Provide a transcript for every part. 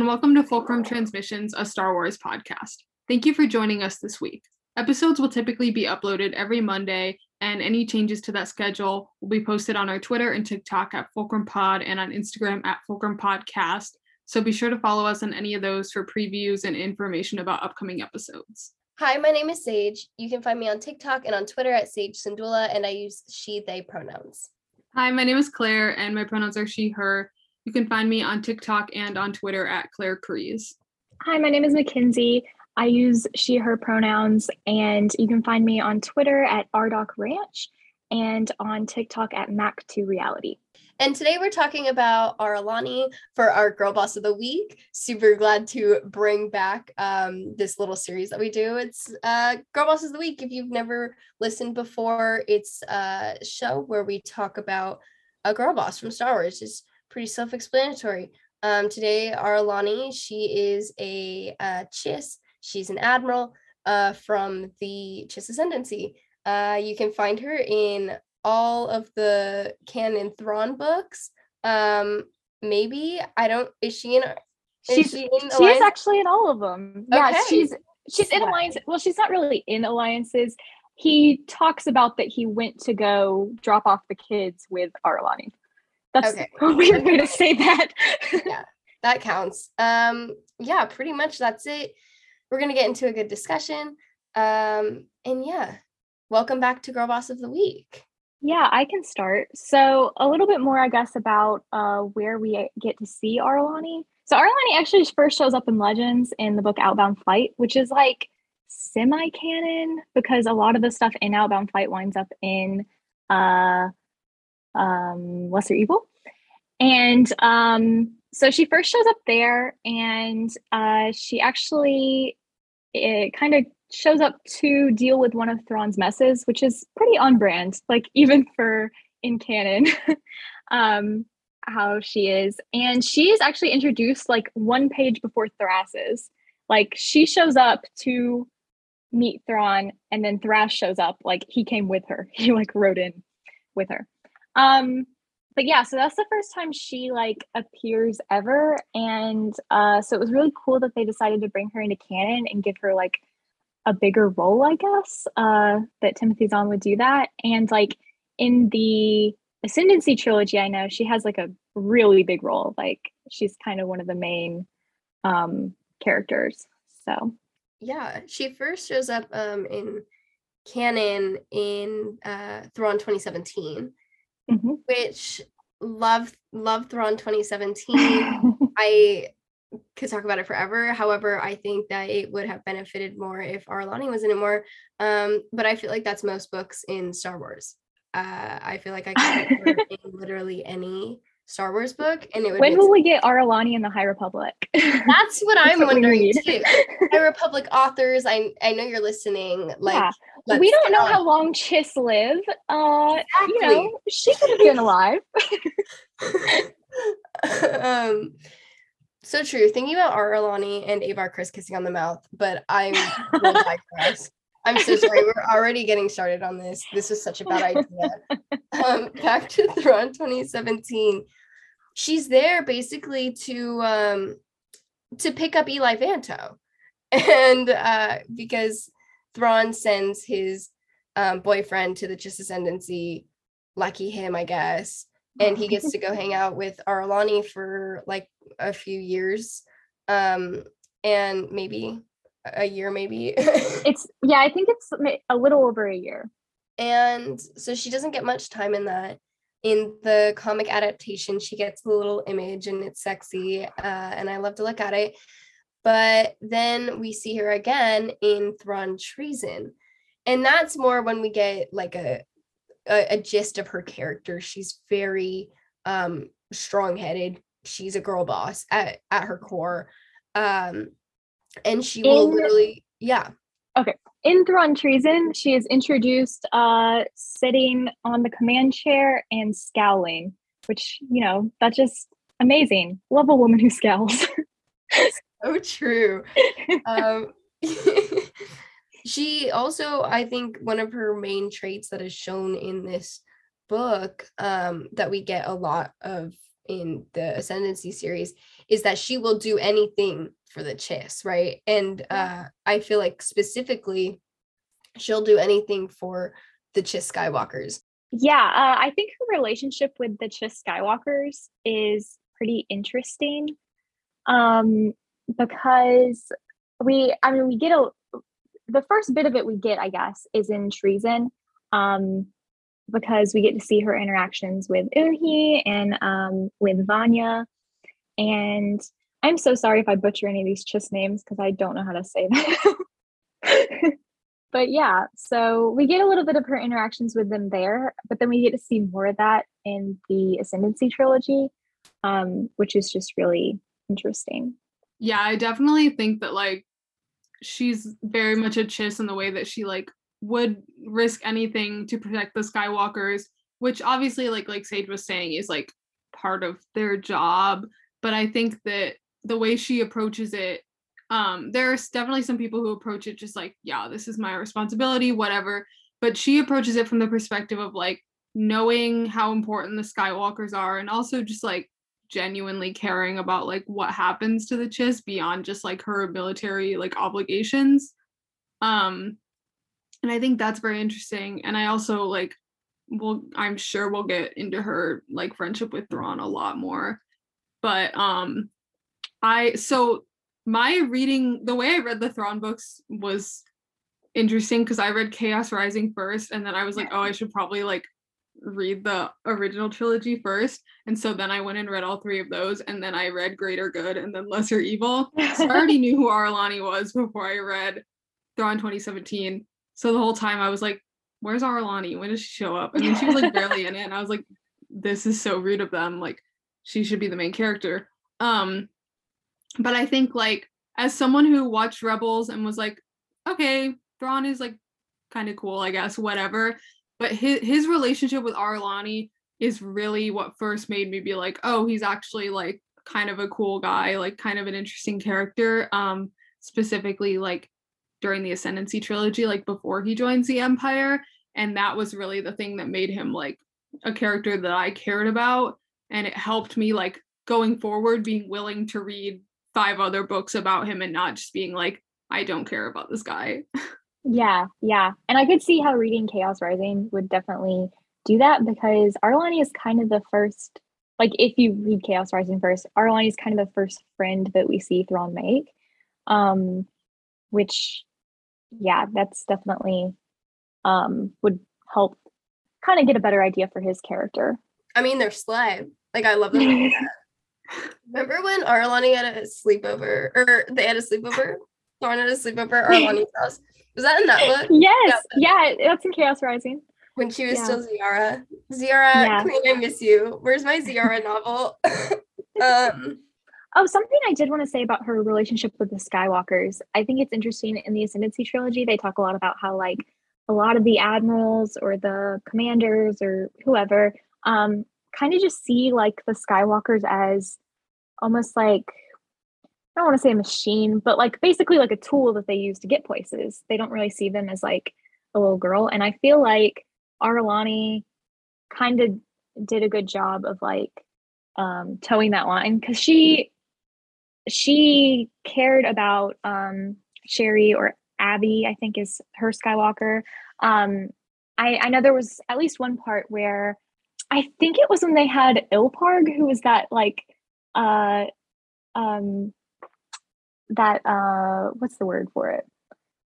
and welcome to Fulcrum Transmissions, a Star Wars podcast. Thank you for joining us this week. Episodes will typically be uploaded every Monday, and any changes to that schedule will be posted on our Twitter and TikTok at Fulcrum Pod and on Instagram at Fulcrum Podcast. So be sure to follow us on any of those for previews and information about upcoming episodes. Hi, my name is Sage. You can find me on TikTok and on Twitter at Sage Sandula, and I use she, they pronouns. Hi, my name is Claire, and my pronouns are she, her. You can find me on TikTok and on Twitter at Claire Crees. Hi, my name is Mackenzie. I use she, her pronouns, and you can find me on Twitter at Ardoc Ranch and on TikTok at Mac2Reality. And today we're talking about Aralani for our Girl Boss of the Week. Super glad to bring back um, this little series that we do. It's uh, Girl Boss of the Week. If you've never listened before, it's a show where we talk about a girl boss from Star Wars. It's pretty self-explanatory. Um, today, Aralani, she is a uh, Chiss. She's an admiral uh, from the Chiss Ascendancy. Uh, you can find her in all of the canon Thrawn books. Um, maybe I don't. Is she in? Is she's she, in she is actually in all of them. Okay. Yeah, she's she's in alliance. Well, she's not really in alliances. He talks about that he went to go drop off the kids with Aralani. That's okay. a weird way to say that. yeah, that counts. Um, yeah, pretty much that's it. We're gonna get into a good discussion. Um, and yeah, welcome back to Girl Boss of the Week. Yeah, I can start. So a little bit more, I guess, about uh, where we get to see Aralani. So Aralani actually first shows up in Legends in the book Outbound Flight, which is like semi-canon because a lot of the stuff in Outbound Flight winds up in uh, um, Lesser Evil. And um, so she first shows up there and uh, she actually it kind of shows up to deal with one of Thrawn's messes, which is pretty on brand, like even for in canon, um, how she is. And she is actually introduced like one page before Thrass's. Like she shows up to meet Thrawn, and then Thrass shows up. Like he came with her. He like rode in with her. Um, but yeah, so that's the first time she like appears ever, and uh, so it was really cool that they decided to bring her into canon and give her like a bigger role, I guess. Uh, that Timothy Zahn would do that, and like in the Ascendancy trilogy, I know she has like a really big role. Like she's kind of one of the main um, characters. So yeah, she first shows up um, in canon in uh, Thrawn 2017 mm-hmm. which love love Thrawn 2017. I could talk about it forever. However, I think that it would have benefited more if Aralani was in it more. Um, but I feel like that's most books in Star Wars. Uh, I feel like I in literally any Star Wars book, and it would. When will sense. we get Aralani in the High Republic? That's what I'm what wondering too. High Republic authors, I I know you're listening. Like, yeah. we don't know on. how long Chiss live. Uh, exactly. you know, she could have been alive. um, so true. Thinking about Aralani and Avar Kriss kissing on the mouth, but I'm. I'm so sorry. We're already getting started on this. This is such a bad idea. Um, back to Thrawn 2017 she's there basically to um to pick up Eli Vanto. And uh because Thrawn sends his um, boyfriend to the Chiss Ascendancy, lucky him, I guess. And he gets to go hang out with Aralani for like a few years. Um, and maybe a year, maybe. it's yeah, I think it's a little over a year. And so she doesn't get much time in that in the comic adaptation, she gets a little image and it's sexy, uh, and I love to look at it. But then we see her again in Thrawn Treason, and that's more when we get like a a, a gist of her character. She's very um, strong-headed. She's a girl boss at at her core, um, and she will in, literally, yeah. Okay, in Thrawn Treason, she is introduced uh, sitting on the command chair and scowling, which, you know, that's just amazing. Love a woman who scowls. so true. um, she also, I think, one of her main traits that is shown in this book um, that we get a lot of in the Ascendancy series is that she will do anything for the Chiss, right? And uh, I feel like specifically, she'll do anything for the Chiss Skywalkers. Yeah, uh, I think her relationship with the Chiss Skywalkers is pretty interesting um, because we, I mean, we get a, the first bit of it we get, I guess, is in Treason um, because we get to see her interactions with Uhi and um, with Vah'nya. And I'm so sorry if I butcher any of these Chiss names because I don't know how to say them. but yeah, so we get a little bit of her interactions with them there, but then we get to see more of that in the Ascendancy trilogy, um, which is just really interesting. Yeah, I definitely think that like she's very much a chiss in the way that she like would risk anything to protect the Skywalkers, which obviously like like Sage was saying is like part of their job. But I think that the way she approaches it, um, there's definitely some people who approach it just like, yeah, this is my responsibility, whatever. But she approaches it from the perspective of like knowing how important the Skywalkers are and also just like genuinely caring about like what happens to the Chiss beyond just like her military like obligations. Um and I think that's very interesting. And I also like will I'm sure we'll get into her like friendship with Thrawn a lot more. But um I so my reading the way I read the Thrawn books was interesting because I read Chaos Rising first and then I was like, oh, I should probably like read the original trilogy first. And so then I went and read all three of those. And then I read Greater Good and then Lesser Evil. So I already knew who Aralani was before I read Thrawn 2017. So the whole time I was like, where's Aralani? When does she show up? And then she was like barely in it. And I was like, this is so rude of them. Like she should be the main character. Um, but I think like as someone who watched Rebels and was like, okay, Thrawn is like kind of cool, I guess, whatever but his his relationship with Arlani is really what first made me be like, oh, he's actually like kind of a cool guy, like kind of an interesting character. Um, specifically like during the Ascendancy trilogy, like before he joins the Empire. And that was really the thing that made him like a character that I cared about. And it helped me like going forward, being willing to read five other books about him and not just being like, I don't care about this guy. Yeah, yeah. And I could see how reading Chaos Rising would definitely do that because Arlani is kind of the first, like if you read Chaos Rising first, Arlani is kind of the first friend that we see Thrawn make. Um, which yeah, that's definitely um would help kind of get a better idea for his character. I mean, they're slay. Like I love them. Remember when Arlani had a sleepover, or they had a sleepover? Thrawn had a sleepover at Arlani's house. Was that in that book? Yes. Yeah, that's in Chaos Rising. When she was yeah. still Ziara. Ziara, yeah. Queen, I miss you. Where's my Ziara novel? um Oh, something I did want to say about her relationship with the Skywalkers. I think it's interesting in the Ascendancy trilogy, they talk a lot about how like a lot of the admirals or the commanders or whoever um kind of just see like the Skywalkers as almost like I don't want to say a machine, but like basically like a tool that they use to get places. They don't really see them as like a little girl. And I feel like Arlani kind of did a good job of like um towing that line because she she cared about um Che'ri or Abby, I think is her Skywalker. Um I, I know there was at least one part where I think it was when they had Ilparg, who was that like uh um that uh what's the word for it?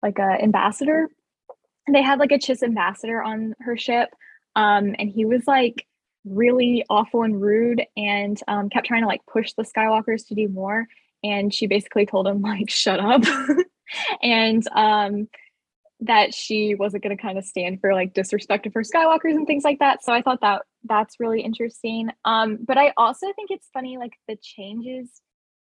Like a ambassador? They had like a chiss ambassador on her ship um and he was like really awful and rude and um, kept trying to like push the skywalkers to do more and she basically told him like shut up. And um that she wasn't going to kind of stand for like disrespect of her skywalkers and things like that so i thought that that's really interesting um but i also think it's funny like the changes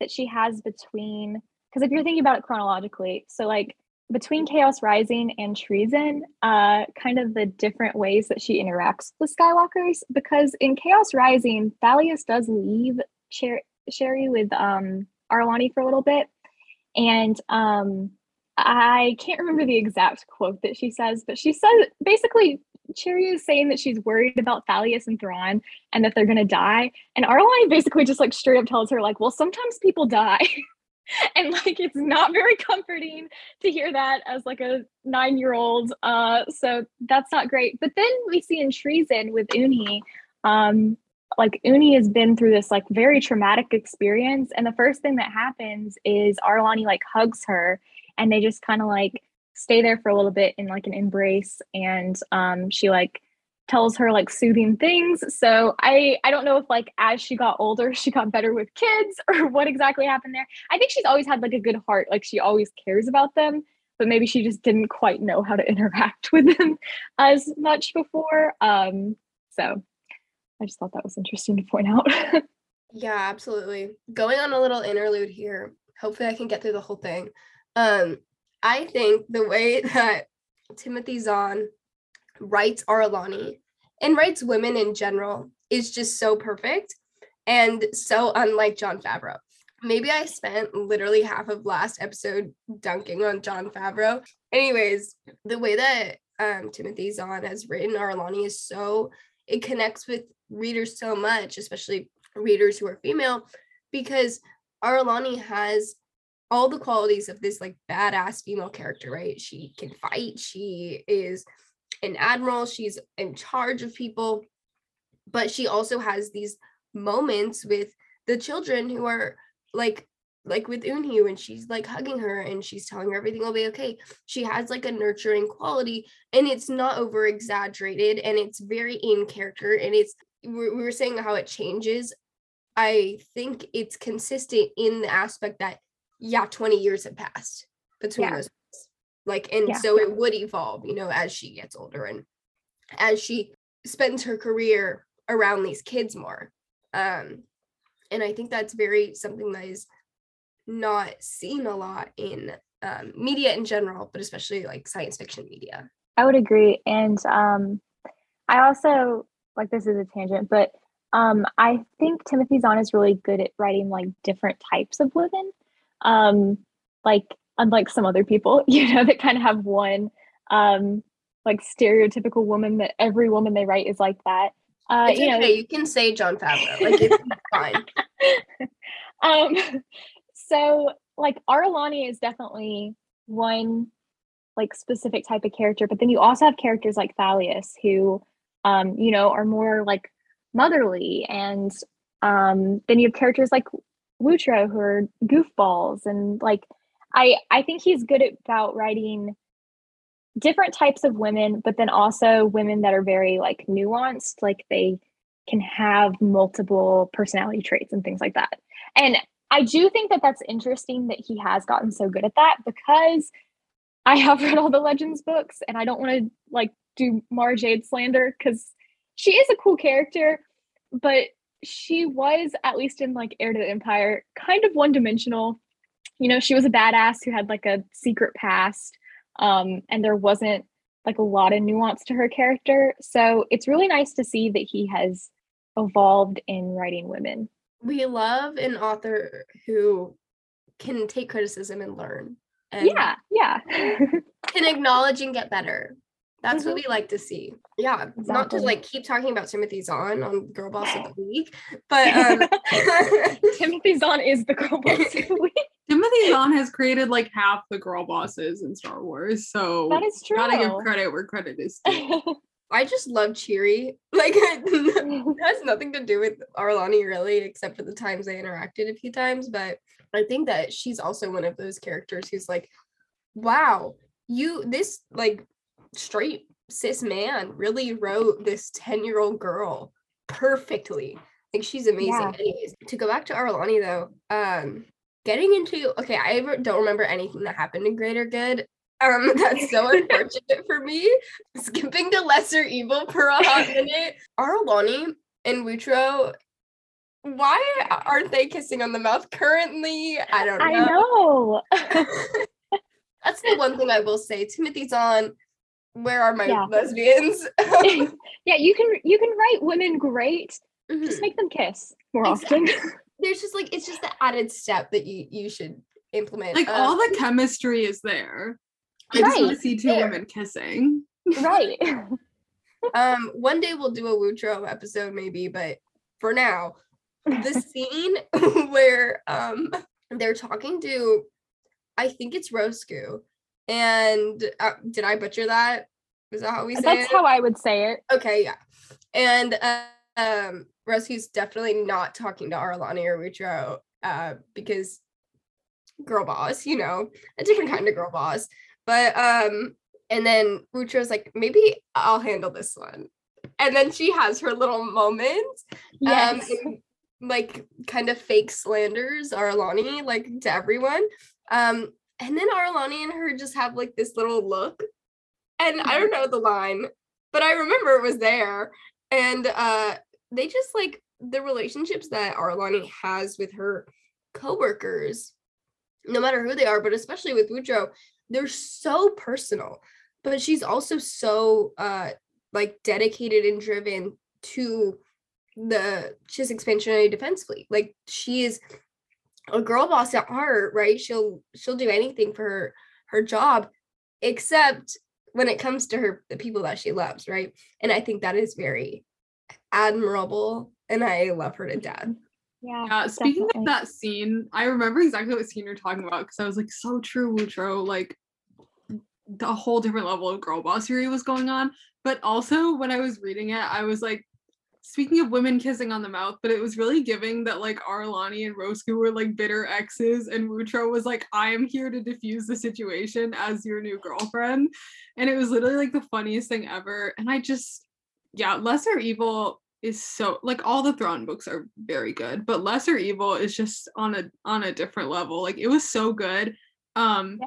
that she has between because if you're thinking about it chronologically, so like between Chaos Rising and Treason, uh, kind of the different ways that she interacts with Skywalkers. Because in Chaos Rising, Thalias does leave Sher- Che'ri with um, Arlani for a little bit, and um, I can't remember the exact quote that she says, but she says basically Cheerio is saying that she's worried about Thalias and Thrawn and that they're gonna die. And Arlani basically just like straight up tells her, like, well, sometimes people die. and like it's not very comforting to hear that as like a nine-year-old. Uh, so that's not great. But then we see in Treason with Uni, um, like Uni has been through this like very traumatic experience. And the first thing that happens is Arlani like hugs her and they just kind of like stay there for a little bit in like an embrace and um she like tells her like soothing things. So i i don't know if like as she got older she got better with kids or what exactly happened there. I think she's always had like a good heart. Like she always cares about them but maybe she just didn't quite know how to interact with them as much before. Um so i just thought that was interesting to point out. Yeah absolutely. Going on a little interlude here. Hopefully i can get through the whole thing. Um I think the way that Timothy Zahn writes Aralani and writes women in general is just so perfect and so unlike Jon Favreau. Maybe I spent literally half of last episode dunking on Jon Favreau. Anyways, the way that um, Timothy Zahn has written Aralani is so it connects with readers so much, especially readers who are female, because Aralani has all the qualities of this like badass female character, right? She can fight, she is an admiral, she's in charge of people, but she also has these moments with the children who are like like with Un'hee when she's like hugging her and she's telling her everything will be okay. She has like a nurturing quality and it's not over exaggerated and it's very in character and it's we were saying how it changes. I think it's consistent in the aspect that yeah 20 years have passed between yeah. those like and yeah. so it would evolve you know as she gets older and as she spends her career around these kids more um and i think that's very something that is not seen a lot in um, media in general but especially like science fiction media i would agree and um i also like this is a tangent but um i think timothy zahn is really good at writing like different types of women um like unlike some other people you know that kind of have one um like stereotypical woman that every woman they write is like that uh it's you okay. know you can say Jon favreau like it's fine um so like aralani is definitely one like specific type of character but then you also have characters like thalias who um you know are more like motherly and um then you have characters like Wutroow who are goofballs and like I I think he's good about writing different types of women, but then also women that are very like nuanced, like they can have multiple personality traits and things like that. And I do think that that's interesting that he has gotten so good at that because I have read all the Legends books and I don't want to like do Mara Jade slander because she is a cool character, but she was at least in like heir to the empire kind of one dimensional you know she was a badass who had like a secret past um and there wasn't like a lot of nuance to her character. So it's really nice to see that he has evolved in writing women. We love an author who can take criticism and learn and yeah yeah. can acknowledge and get better that's mm-hmm. what we like to see. Yeah, exactly. not to like keep talking about Timothy Zahn on Girl Boss of the Week, but um Timothy Zahn is the Girl Boss of the Week. Timothy Zahn has created like half the girl bosses in Star Wars, so that is true. Gotta give credit where credit is due. I just love Che'ri. Like it has nothing to do with Arlani really, except for the times they interacted a few times. But I think that she's also one of those characters who's like, wow, you this like straight cis man really wrote this 10 year old girl perfectly. Like she's amazing. Yeah. Anyways, to go back to Arlani though, um, getting into okay, I don't remember anything that happened in Greater Good. Um, that's so unfortunate for me. Skipping to Lesser Evil for a hot minute. Arlani and Wutroow why aren't they kissing on the mouth currently? I don't know. I know. That's the one thing I will say. Timothy Zahn where are my yeah. lesbians? yeah, you can you can write women great. Mm-hmm. Just make them kiss more exactly. often. There's just like it's just the added step that you you should implement. Like all the chemistry is there. I right. just want to see two there. women kissing. Right. um, one day we'll do a Wutroow episode, maybe, but for now, the scene where um they're talking to, I think it's Roscu, and uh, did I butcher that? Is that how we say That's it? That's how I would say it. Okay, yeah. And uh, um Roscu's definitely not talking to Arlani or Wutroow uh because girl boss, you know, a different kind of girl boss. But um and then Wutroow's like, maybe I'll handle this one. And then she has her little moment. Um Yes. and, like kind of fake slanders Arlani like to everyone. Um and then Arlani and her just have like this little look. And I don't know the line, but I remember it was there. And uh they just like the relationships that Arlani has with her coworkers, no matter who they are, but especially with Wutroow, they're so personal. But she's also so uh like dedicated and driven to the Chiss expansionary defense fleet. Like she is a girl boss at heart, right? She'll she'll do anything for her her job, except when it comes to her the people that she loves, right? And I think that is very admirable, and I love her to mm-hmm. death. Yeah. Yeah, speaking definitely. of that scene, I remember exactly what scene you're talking about because I was like, so true, Wutroow. Like, the whole different level of girl bossery was going on. But also, when I was reading it, I was like, speaking of women kissing on the mouth, but it was really giving that like Arlani and Roscu were like bitter exes, and Wutroow was like, I am here to diffuse the situation as your new girlfriend. And it was literally like the funniest thing ever. And I just, yeah, Lesser Evil is so like all the Thrawn books are very good, but Lesser Evil is just on a on a different level. Like it was so good. Um Yeah.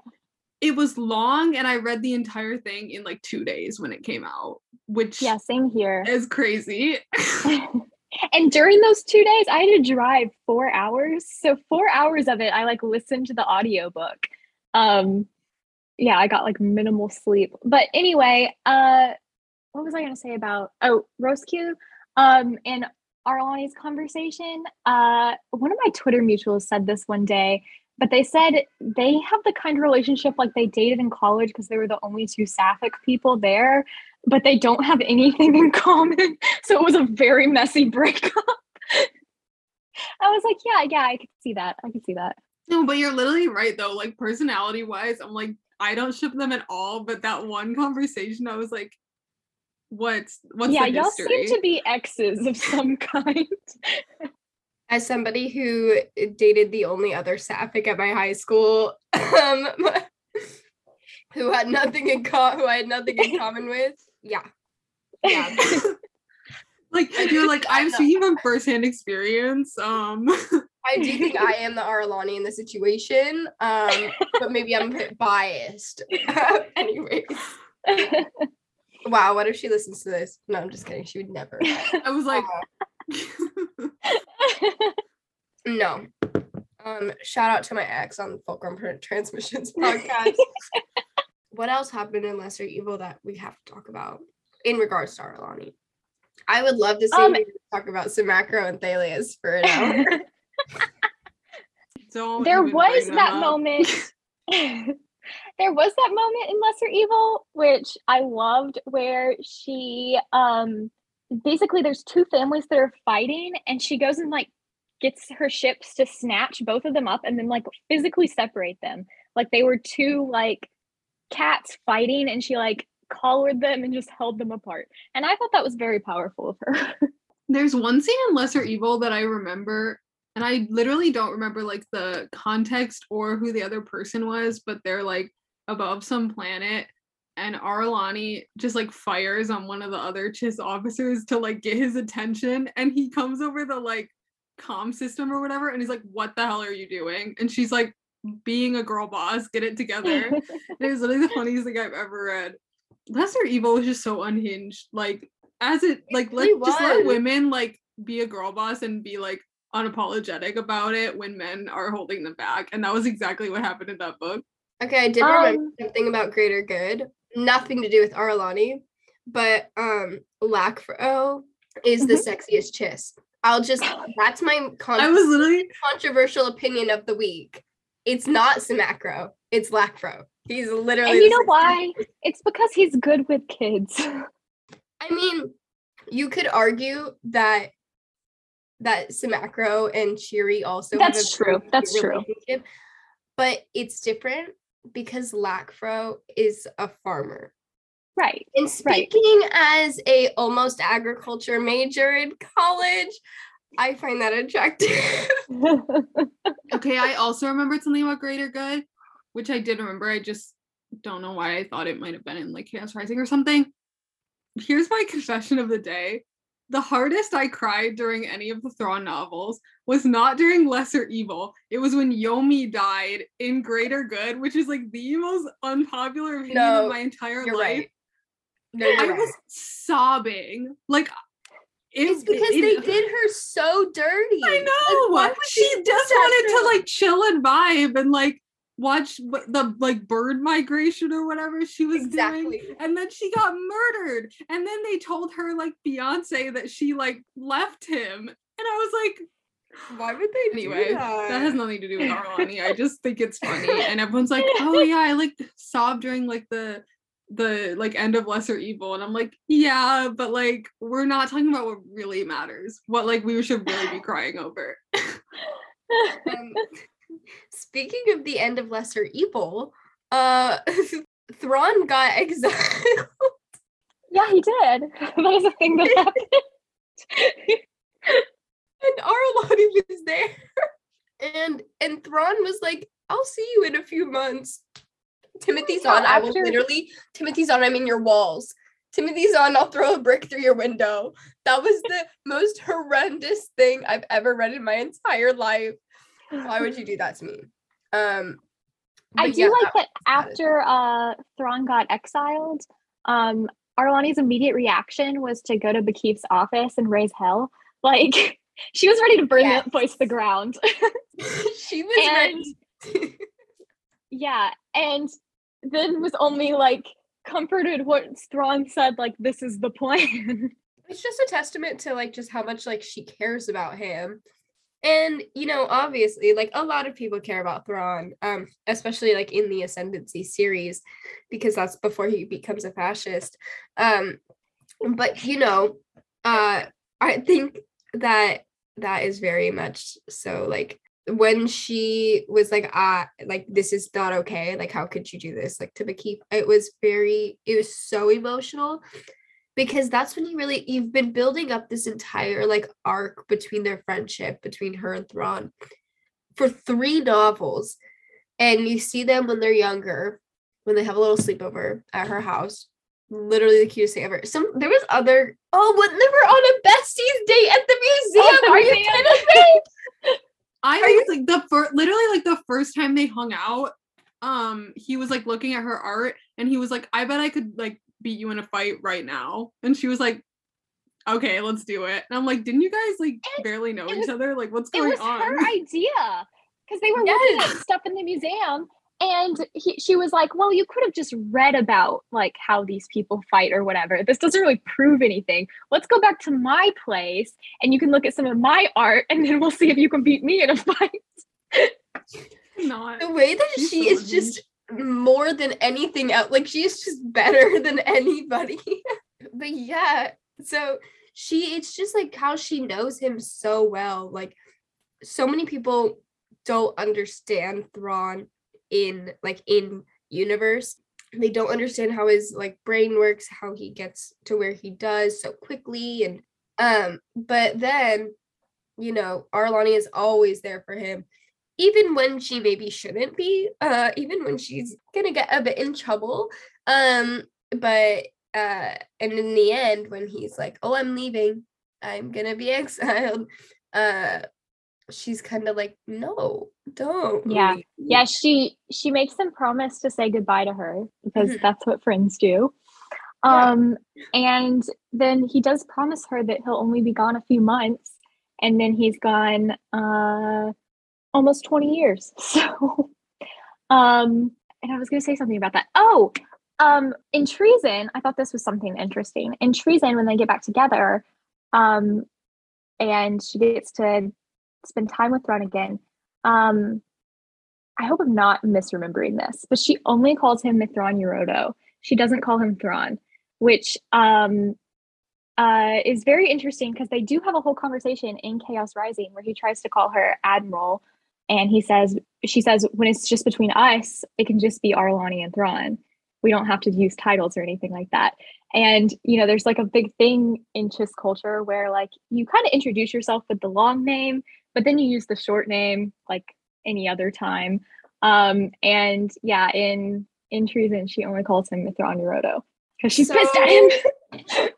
It was long and I read the entire thing in like 2 days when it came out, which Yeah, same here. is crazy. and during those two days, I had to drive four hours. So four hours of it, I like listened to the audiobook. Um, yeah, I got like minimal sleep. But anyway, uh, what was I gonna say about oh Roscu? Um, and Arlani's conversation. Uh, one of my Twitter mutuals said this one day, but they said they have the kind of relationship like they dated in college because they were the only two sapphic people there, but they don't have anything in common. So it was a very messy breakup. I was like, yeah, yeah, I could see that. I could see that. no, but you're literally right though. Like personality wise, I'm like I don't ship them at all, but that one conversation I was like what's what's yeah, the y'all seem to be exes of some kind. As somebody who dated the only other sapphic at my high school, um, who had nothing in co- who I had nothing in common with, yeah, yeah. like you're like I'm speaking from firsthand experience. Um I do think I am the Arlani in the situation, um, but maybe I'm a bit biased. Anyways, wow, what if she listens to this? No, I'm just kidding. She would never. I was like No. Um, shout out to my ex on Fulcrum Transmissions podcast. what else happened in Lesser Evil that we have to talk about in regards to Arlani? I would love to see Um, you talk about Samakro and Thalias for an hour. don't there was that up. moment there was that moment in lesser evil which i loved where she um basically there's two families that are fighting and she goes and like gets her ships to snatch both of them up and then like physically separate them. Like they were two like cats fighting and she like collared them and just held them apart. And i thought that was very powerful of her. There's one scene in Lesser Evil that I remember, and I literally don't remember like the context or who the other person was, but they're like above some planet, and Arlani just like fires on one of the other Chiss officers to like get his attention, and he comes over the like comm system or whatever, and he's like, "What the hell are you doing?" And she's like, "Being a girl boss, get it together." And it was literally the funniest thing I've ever read. Lesser Evil was just so unhinged. Like as it like let really just let women like be a girl boss and be like unapologetic about it when men are holding them back. And that was exactly what happened in that book. Okay, I did remember Um, something about Greater Good. Nothing to do with Arlani, but um Lakphro is the sexiest chiss. I'll just that's my con- I was literally controversial opinion of the week. It's not Samakro, it's Lakphro. He's literally and you know why it's because he's good with kids I mean, you could argue that that Samakro and Che'ri also have That's true. That's true. But it's different because Lakphro is a farmer. Right. And Right. speaking as a almost agriculture major in college, I find that attractive. Okay, I also remembered something about Greater Good, which I did remember. I just don't know why I thought it might have been in like Chaos Rising or something. Here's my confession of the day. The hardest I cried during any of the Thrawn novels was not during Lesser Evil. It was when Yomi died in Greater Good, which is like the most unpopular opinion No, of my entire You're life. right. No, I right. was sobbing. Like it- It's because it- they did her so dirty. I know. why would she just wanted to like chill and vibe and like watch the like bird migration or whatever she was doing. And then she got murdered. And then they told her like fiance that she like left him. And I was like, Why would they anyway, that? that has nothing to do with Arlani. I just think it's funny. And everyone's like, oh yeah, I like sobbed during like the the like end of lesser evil and i'm like yeah but like we're not talking about what really matters what like we should really be crying over Um, speaking of the end of Lesser Evil, uh, Thrawn got exiled. yeah, he did. that was a thing that happened. and Arlani was there. And and Thrawn was like, I'll see you in a few months. Timothy Zahn. I will literally Timothy Zahn, I'm in your walls. Timothy Zahn, I'll throw a brick through your window. That was the most horrendous thing I've ever read in my entire life. Why would you do that to me? Um I do yeah, like that it. after uh Thrawn got exiled, um Arlani's immediate reaction was to go to Ba'kif's office and raise hell. Like she was ready to burn Yes. that place to the ground. she was ready. yeah, and then was only like comforted what Thrawn said, like this is the plan. it's just a testament to like just how much like she cares about him and you know obviously like a lot of people care about Thrawn um especially like in the ascendancy series because that's before he becomes a fascist. Um but you know uh i think that that is very much so like when she was like ah like this is not okay like how could you do this? Like to Ba'kif it was very it was so emotional because that's when you really you've been building up this entire like arc between their friendship between her and Thrawn for three novels and you see them when they're younger when they have a little sleepover at her house literally the cutest thing ever some there was other oh when they were on a besties date at the museum the are you kidding me I Are was like the first, literally like the first time they hung out. Um, he was like looking at her art, and he was like, "I bet I could like beat you in a fight right now." And she was like, "Okay, let's do it." And I'm like, "Didn't you guys like And barely know each was- other? Like, what's going on? it going was on?" her idea because they were looking at stuff in the museum and he, she was like well you could have just read about like how these people fight or whatever this doesn't really prove anything let's go back to my place and you can look at some of my art and then we'll see if you can beat me in a fight Not. the way that she so is just more than anything else like she is just better than anybody. But yeah so she it's just like how she knows him so well like so many people don't understand Thrawn in like in universe. They don't understand how his like brain works how he gets to where he does so quickly and um but then you know Arlani is always there for him even when she maybe shouldn't be uh even when she's gonna get a bit in trouble um but uh and in the end when he's like oh i'm leaving i'm gonna be exiled uh she's kind of like no don't Yeah. leave." yeah she she makes him promise to say goodbye to her because Mhm. that's what friends do Yeah. um and then he does promise her that he'll only be gone a few months and then he's gone uh almost 20 years so um and i was going to say something about that oh um in treason i thought this was something interesting in treason when they get back together um and she gets to spend time with Thrawn again um I hope I'm not misremembering this, but she only calls him Mitth'raw'nuruodo. She doesn't call him Thrawn, which um uh, is very interesting because they do have a whole conversation in Chaos Rising where he tries to call her Admiral, and he says, she says, when it's just between us, it can just be Arlani and Thrawn. We don't have to use titles or anything like that. And you know, there's like a big thing in Chiss culture where like you kind of introduce yourself with the long name, but then you use the short name like any other time. Um, and yeah, in in treason, she only calls him Thrawn Yrodo because she's So- pissed at him.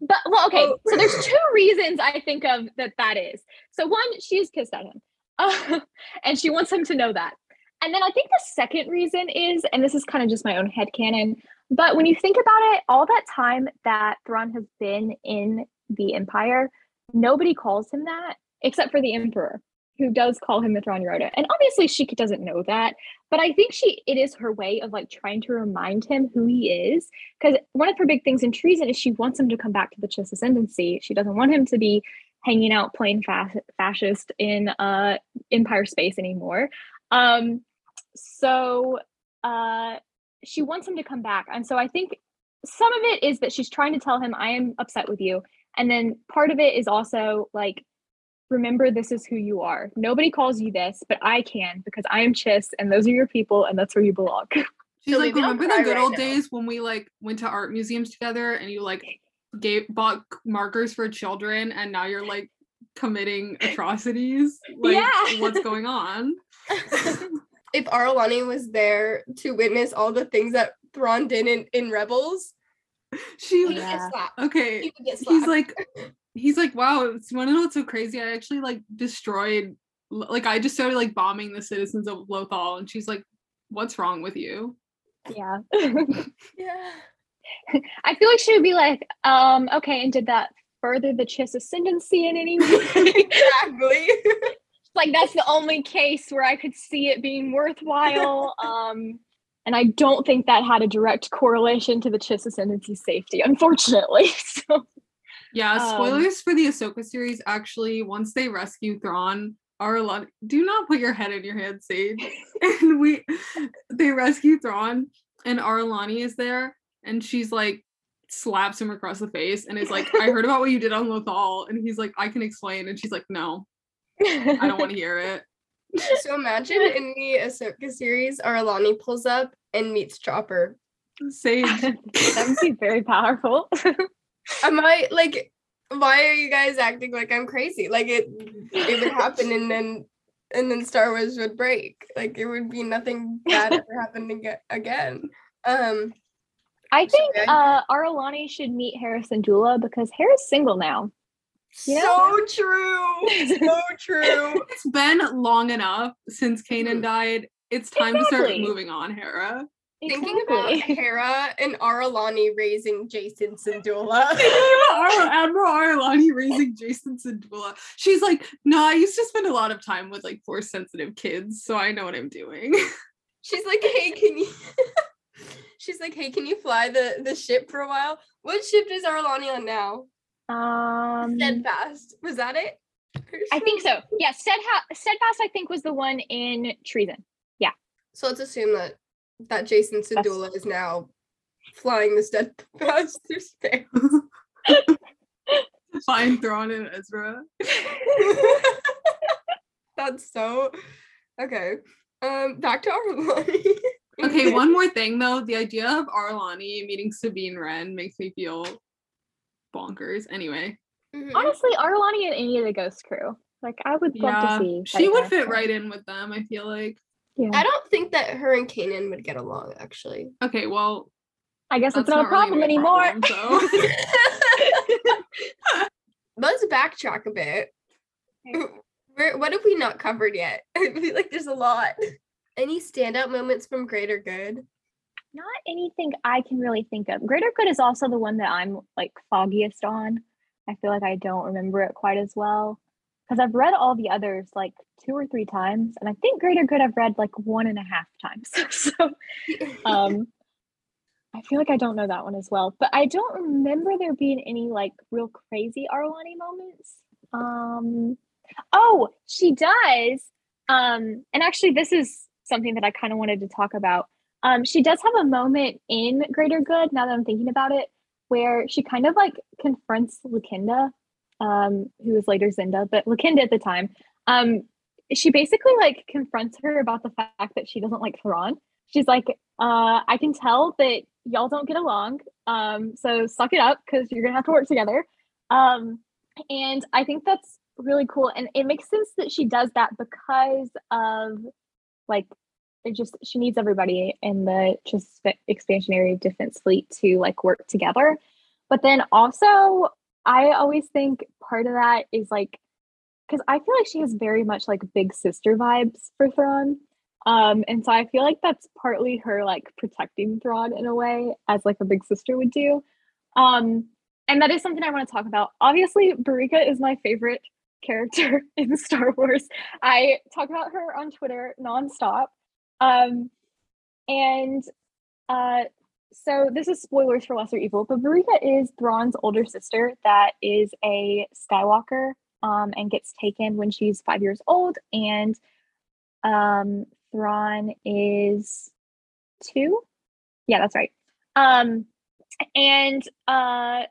but well, okay. Oh. So there's two reasons I think of that that is. So one, she's pissed at him, and she wants him to know that. And then I think the second reason is, and this is kind of just my own head headcanon, but when you think about it, all that time that Thrawn has been in the Empire, nobody calls him that except for the Emperor, who does call him the Thrawn. And obviously she doesn't know that, but I think she it is her way of like trying to remind him who he is. Because one of her big things in treason is she wants him to come back to the Chiss ascendancy. She doesn't want him to be hanging out playing fa- fascist in uh Empire space anymore. Um, so uh she wants him to come back. And so I think some of it is that she's trying to tell him, I am upset with you. And then part of it is also like, remember, this is who you are. Nobody calls you this, but I can because I am Chiss and those are your people and that's where you belong. She's So like, remember the good right old now." days when we like went to art museums together and you like gave bought markers for children and now you're like committing atrocities? Like Yeah. what's going on? if Arlani was there to witness all the things that Thrawn did in, in Rebels, She he would Yeah. get slapped. okay. He would get slapped. He's like he's like, wow, it's wanna know what's so crazy? I actually like destroyed like I just started like bombing the citizens of Lothal and she's like, What's wrong with you? yeah. yeah. I feel like she would be like, um, okay, and did that further the Chiss ascendancy in any way? exactly. like that's the only case where I could see it being worthwhile. Um, and I don't think that had a direct correlation to the Chiss ascendancy safety, unfortunately. So Yeah, Um, spoilers for the Ahsoka series. Actually, once they rescue Thrawn, Arlani, do not put your head in your hand, Sage. and we, they rescue Thrawn, and Arlani is there, and she's like, slaps him across the face, and is like, "I heard about what you did on Lothal," and he's like, "I can explain," and she's like, "No, I don't want to hear it." So imagine in the Ahsoka series, Arlani pulls up and meets Chopper. Sage, that would be very powerful. Am I like? Why are you guys acting like I'm crazy? Like it, it would happen, and then, and then Star Wars would break. Like it would be nothing bad ever happening ag- again. Um, I think uh, Aralani should meet Hera Syndulla because Hera's single now. You know? so true, so true. it's been long enough since Kanan Mhm. died. It's time to start moving on, Hera. Thinking about Exactly. Hera and Aralani raising Jacen Syndulla. Ar- Admiral Arlani raising Jacen Syndulla. She's like, no, I used to spend a lot of time with like force sensitive kids, so I know what I'm doing. She's like, hey, can you? She's like, hey, can you fly the the ship for a while? What ship is Arlani on now? Um, Steadfast. Was that it? I think so. Yeah, Steadha- Steadfast, I think, was the one in Treason. Yeah. So let's assume that that Jacen Syndulla is now flying the Steadfast through space. Find Thrawn and Ezra. That's so okay. Um, back to Arlani. Okay, one more thing though. The idea of Arlani meeting Sabine Wren makes me feel bonkers. Anyway, Mhm. Honestly, Arlani and any of the Ghost Crew. Like, I would love yeah, to see. she would fit character. right in with them. I feel like. Yeah. I don't think that her and Kanan would get along actually. Okay, well, I guess it's not a not really problem my anymore. problem, so. Let's backtrack a bit. Where, what have we not covered yet? I feel like there's a lot. Any standout moments from Greater Good? not anything I can really think of. Greater Good is also the one that I'm like foggiest on. I feel like I don't remember it quite as well because I've read all the others like two or three times, and I think Greater Good I've read like one and a half times. so um, I feel like I don't know that one as well, but I don't remember there being any like real crazy Arlani moments. Um, oh, she does. Um, and actually, this is something that I kind of wanted to talk about. Um, she does have a moment in Greater Good. Now that I'm thinking about it, where she kind of like confronts Lakinda, um, who was later Zinda, but Lakinda at the time. Um, she basically like confronts her about the fact that she doesn't like Thrawn. She's like, uh, I can tell that y'all don't get along. Um, so suck it up because you're gonna have to work together. Um, and I think that's really cool. And it makes sense that she does that because of like it just she needs everybody in the just expansionary defense fleet to like work together. But then also I always think part of that is like because I feel like she has very much like big sister vibes for Thrawn. Um, and so I feel like that's partly her like protecting Thrawn in a way, as like a big sister would do. Um, and that is something I want to talk about. Obviously, Barrica is my favorite character in Star Wars. I talk about her on Twitter nonstop. Um, and uh, so this is spoilers for Lesser Evil, but Barrica is Thrawn's older sister that is a Skywalker um, and gets taken when she's five years old. And um, Thrawn is two. Yeah, that's right. Um, and uh,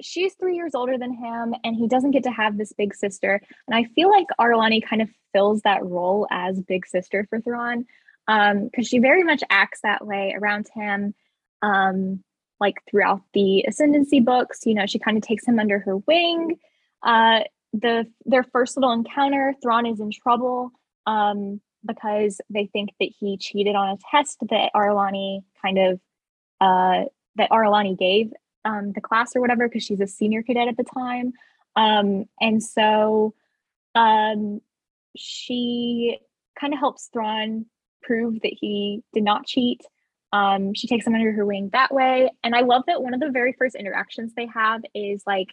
she's three years older than him, and he doesn't get to have this big sister. And I feel like Ar'alani kind of fills that role as big sister for Thrawn, because um, she very much acts that way around him. Um, like throughout the ascendancy books, you know, she kind of takes him under her wing. Uh, the their first little encounter, Thrawn is in trouble. Um, because they think that he cheated on a test that Ar'alani kind of uh, that Ar'alani gave um, the class or whatever because she's a senior cadet at the time, um, and so um, she kind of helps Thrawn prove that he did not cheat. Um, she takes him under her wing that way, and I love that one of the very first interactions they have is like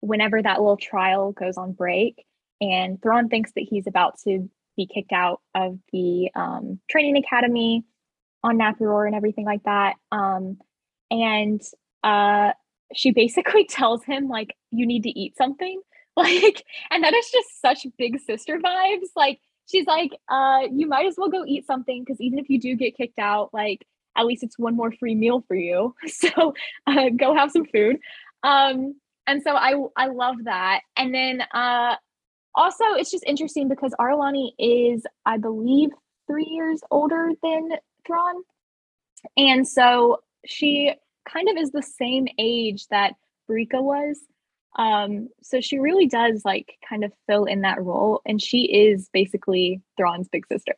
whenever that little trial goes on break, and Thrawn thinks that he's about to be kicked out of the um, training academy on Naporar and everything like that. Um, and uh, she basically tells him like, "You need to eat something." Like, and that is just such big sister vibes. Like, she's like, uh, "You might as well go eat something because even if you do get kicked out, like." At least it's one more free meal for you. So uh, go have some food. Um, and so I I love that. And then uh, also, it's just interesting because Ar'alani is, I believe, three years older than Thrawn. And so she kind of is the same age that Barrica was. Um, so she really does like kind of fill in that role, and she is basically Thrawn's big sister.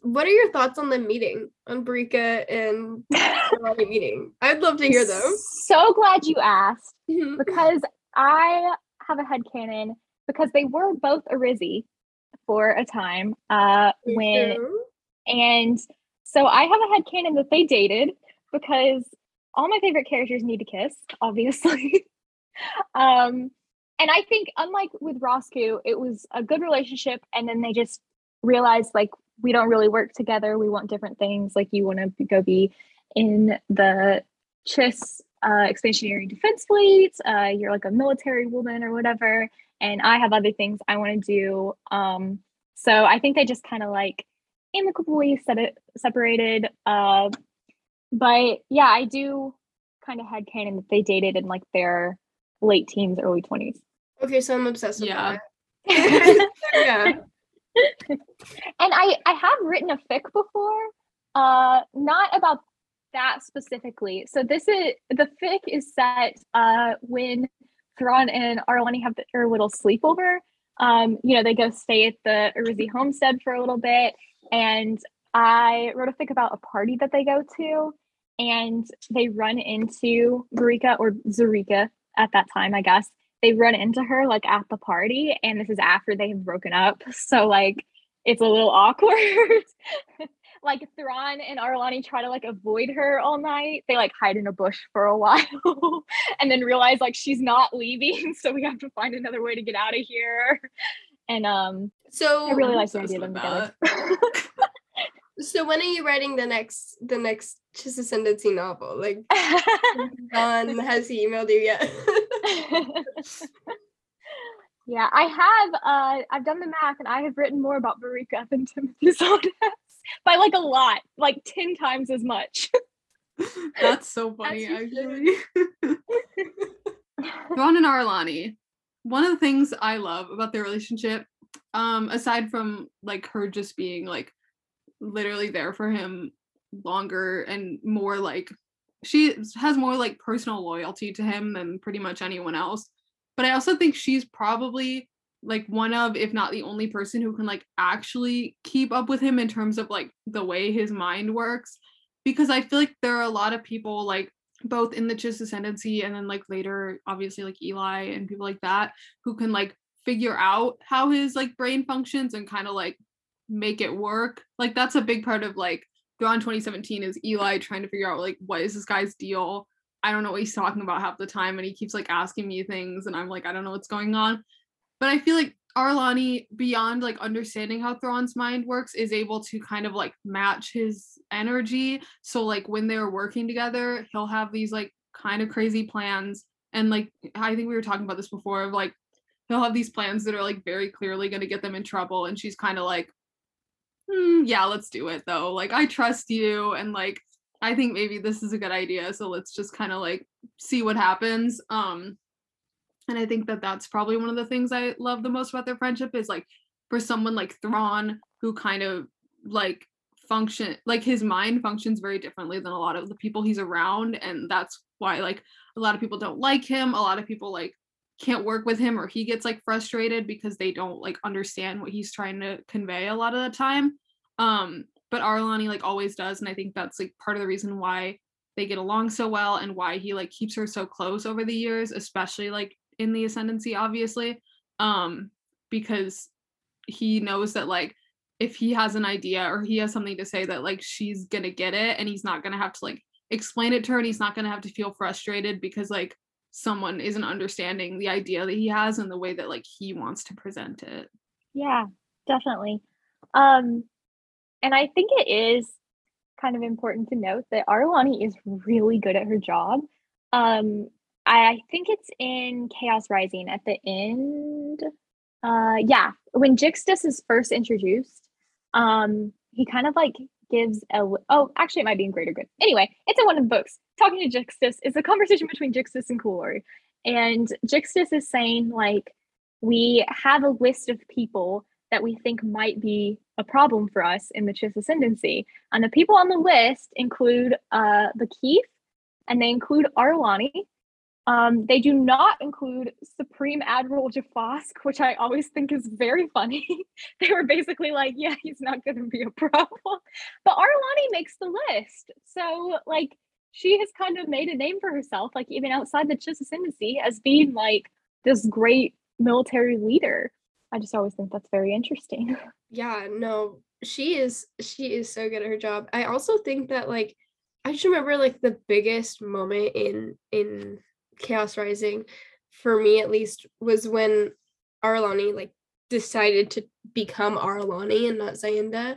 What are your thoughts on the meeting on Barrica and Ar'alani meeting? I'd love to hear them. So glad you asked because I have a head canon because they were both Arizzi for a time. Uh, when and so I have a head canon that they dated because all my favorite characters need to kiss, obviously. um, and I think unlike with Roscu, it was a good relationship, and then they just realized like we don't really work together. We want different things. Like you want to go be in the Chiss uh, expansionary defense fleet. Uh, you're like a military woman or whatever and I have other things I want to do. Um, so I think they just kind of like amicably set it separated. Uh, but yeah, I do kind of had canon that they dated in like their late teens, early twenties. Okay, so I'm obsessed with yeah. that. yeah. and I I have written a fic before, uh, not about that specifically. So this is the fic is set uh when Thrawn and Ar'alani have their little sleepover. Um, you know, they go stay at the Arizzi homestead for a little bit. And I wrote a fic about a party that they go to, and they run into Barrica or Zarika at that time, I guess. They run into her like at the party, and this is after they have broken up. So like it's a little awkward. like Thrawn and Ar'alani try to like avoid her all night. They like hide in a bush for a while and then realize like she's not leaving. So we have to find another way to get out of here. And um so I really like the idea of them together. So when are you writing the next the next Chiss Ascendancy novel? Like Don has he emailed you yet? yeah, I have uh I've done the math and I have written more about Barrica than Timothy Solness by like a lot, like 10 times as much. That's so funny, actually. Thrawn and Arlani. One of the things I love about their relationship, um, aside from like her just being like literally there for him longer and more like she has more like personal loyalty to him than pretty much anyone else. But I also think she's probably like one of if not the only person who can like actually keep up with him in terms of like the way his mind works because I feel like there are a lot of people like both in the Chiss ascendancy and then like later obviously like Eli and people like that who can like figure out how his like brain functions and kind of like make it work. Like that's a big part of like Thrawn 2017 is Eli trying to figure out like what is this guy's deal. I don't know what he's talking about half the time and he keeps like asking me things and I'm like I don't know what's going on. But I feel like Arlani, beyond like understanding how Thrawn's mind works, is able to kind of like match his energy. So like when they're working together, he'll have these like kind of crazy plans. And like I think we were talking about this before of like he'll have these plans that are like very clearly gonna get them in trouble. And she's kind of like, hmm, yeah, let's do it though. Like I trust you and like I think maybe this is a good idea. So let's just kind of like see what happens. Um and i think that that's probably one of the things i love the most about their friendship is like for someone like Thrawn who kind of like function like his mind functions very differently than a lot of the people he's around and that's why like a lot of people don't like him a lot of people like can't work with him or he gets like frustrated because they don't like understand what he's trying to convey a lot of the time. Um but Arlani like always does and I think that's like part of the reason why they get along so well and why he like keeps her so close over the years especially like in the ascendancy obviously um because he knows that like if he has an idea or he has something to say that like she's gonna get it and he's not gonna have to like explain it to her and he's not gonna have to feel frustrated because like someone isn't understanding the idea that he has and the way that like he wants to present it. Yeah definitely. Um and i think it is kind of important to note that arlani is really good at her job. Um I think it's in Chaos Rising at the end. Uh yeah, when Jixtus is first introduced, um, he kind of like gives a oh, actually it might be in Greater Good. Anyway, it's in one of the books. Talking to Jixtus is a conversation between Jixtus and Qilori. And Jixtus is saying, like, we have a list of people that we think might be a problem for us in the Chiss Ascendancy. And the people on the list include uh the Keith, and they include Arlani, um, they do not include Supreme Admiral Ja'fosk, which I always think is very funny. they were basically like, yeah, he's not going to be a problem. But Arlani makes the list. So, like, she has kind of made a name for herself, like, even outside the Chiss Ascendancy, as being like this great military leader. I just always think that's very interesting. Yeah, no, she is she is so good at her job. I also think that like I just remember like the biggest moment in in Chaos Rising, for me at least, was when Arlani like decided to become Arlani and not Zayenda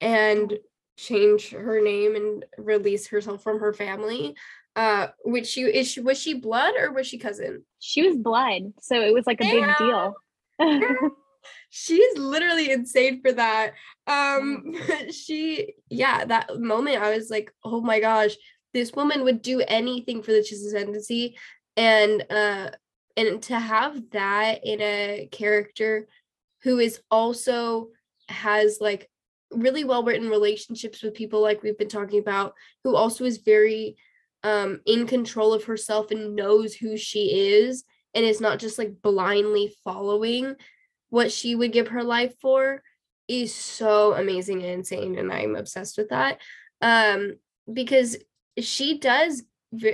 and change her name and release herself from her family. Uh, which she is she was she blood or was she cousin? She was blood, so it was like a big deal. She's literally insane for that. Um, she yeah, that moment I was like, oh my gosh, this woman would do anything for the Chiss Ascendancy and uh and to have that in a character who is also has like really well written relationships with people like we've been talking about who also is very um in control of herself and knows who she is and is not just like blindly following what she would give her life for is so amazing and insane and i'm obsessed with that um because she does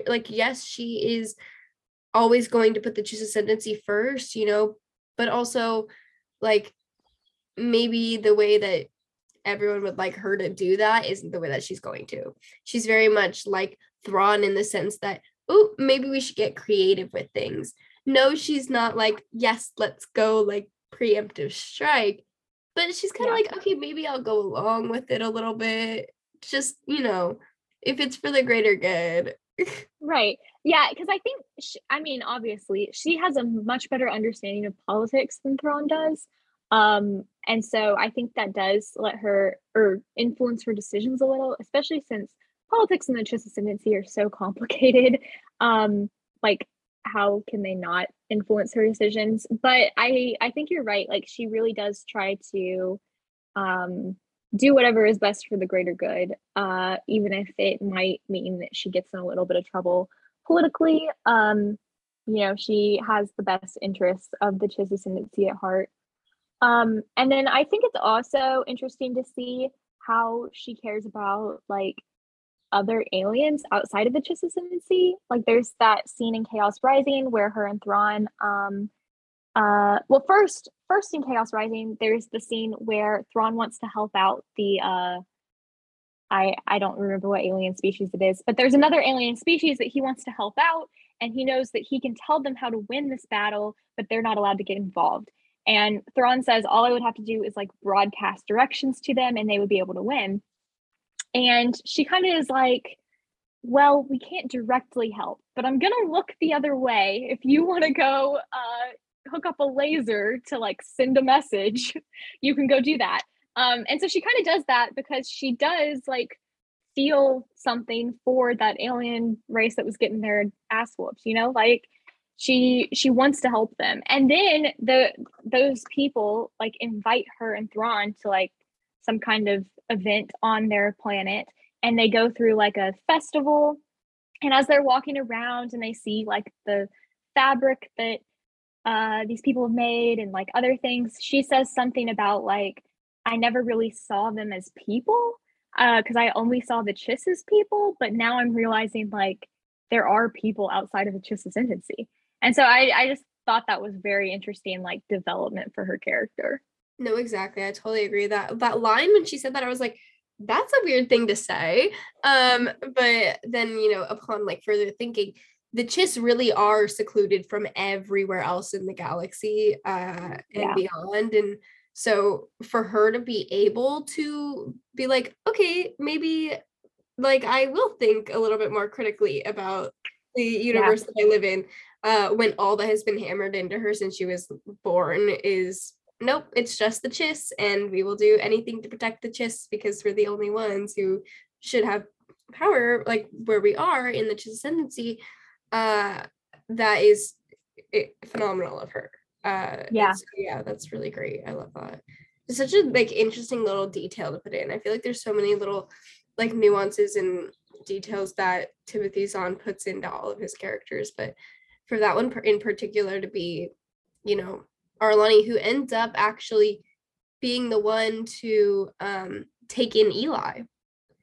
like yes she is always going to put the Chiss ascendancy first, you know, but also like maybe the way that everyone would like her to do that isn't the way that she's going to. She's very much like Thrawn in the sense that, oh, maybe we should get creative with things. No, she's not like, yes, let's go like preemptive strike. But she's kind of yeah. like, okay, maybe I'll go along with it a little bit. Just, you know, if it's for the greater good. right. Yeah, because I think, she, I mean, obviously, she has a much better understanding of politics than Thrawn does. Um, and so I think that does let her or influence her decisions a little, especially since politics and the Chiss ascendancy are so complicated. Um, like how can they not influence her decisions? But I I think you're right. Like she really does try to um do whatever is best for the greater good, uh, even if it might mean that she gets in a little bit of trouble politically. Um, you know, she has the best interests of the Chiss ascendancy at heart. Um, and then I think it's also interesting to see how she cares about like other aliens outside of the Chiss ascendancy. Like there's that scene in Chaos Rising where her and Thrawn um uh well first first in Chaos Rising there's the scene where Thrawn wants to help out the uh I I don't remember what alien species it is, but there's another alien species that he wants to help out and he knows that he can tell them how to win this battle, but they're not allowed to get involved. And Thrawn says all I would have to do is like broadcast directions to them and they would be able to win. And she kind of is like, well, we can't directly help, but I'm going to look the other way. If you want to go uh, hook up a laser to like send a message, you can go do that. Um, and so she kind of does that because she does like feel something for that alien race that was getting their ass whooped, you know, like she she wants to help them. And then the those people like invite her and Thrawn to like some kind of event on their planet and they go through like a festival and as they're walking around and they see like the fabric that uh, these people have made and like other things she says something about like i never really saw them as people because uh, i only saw the chiss as people but now i'm realizing like there are people outside of the chiss ascendancy and so I, I just thought that was very interesting like development for her character no, exactly. I totally agree. That that line when she said that, I was like, that's a weird thing to say. Um, but then you know, upon like further thinking, the Chiss really are secluded from everywhere else in the galaxy uh and yeah. beyond. And so for her to be able to be like, okay, maybe like I will think a little bit more critically about the universe yeah. that I live in, uh, when all that has been hammered into her since she was born is nope, it's just the Chiss, and we will do anything to protect the Chiss because we're the only ones who should have power, like where we are in the Chiss ascendancy. Uh, that is it, phenomenal of her. Uh, yeah, yeah, that's really great. I love that. It's such a like interesting little detail to put in. I feel like there's so many little like nuances and details that Timothy Zahn puts into all of his characters, but for that one in particular to be, you know, Ar'alani, who ends up actually being the one to um, take in Eli.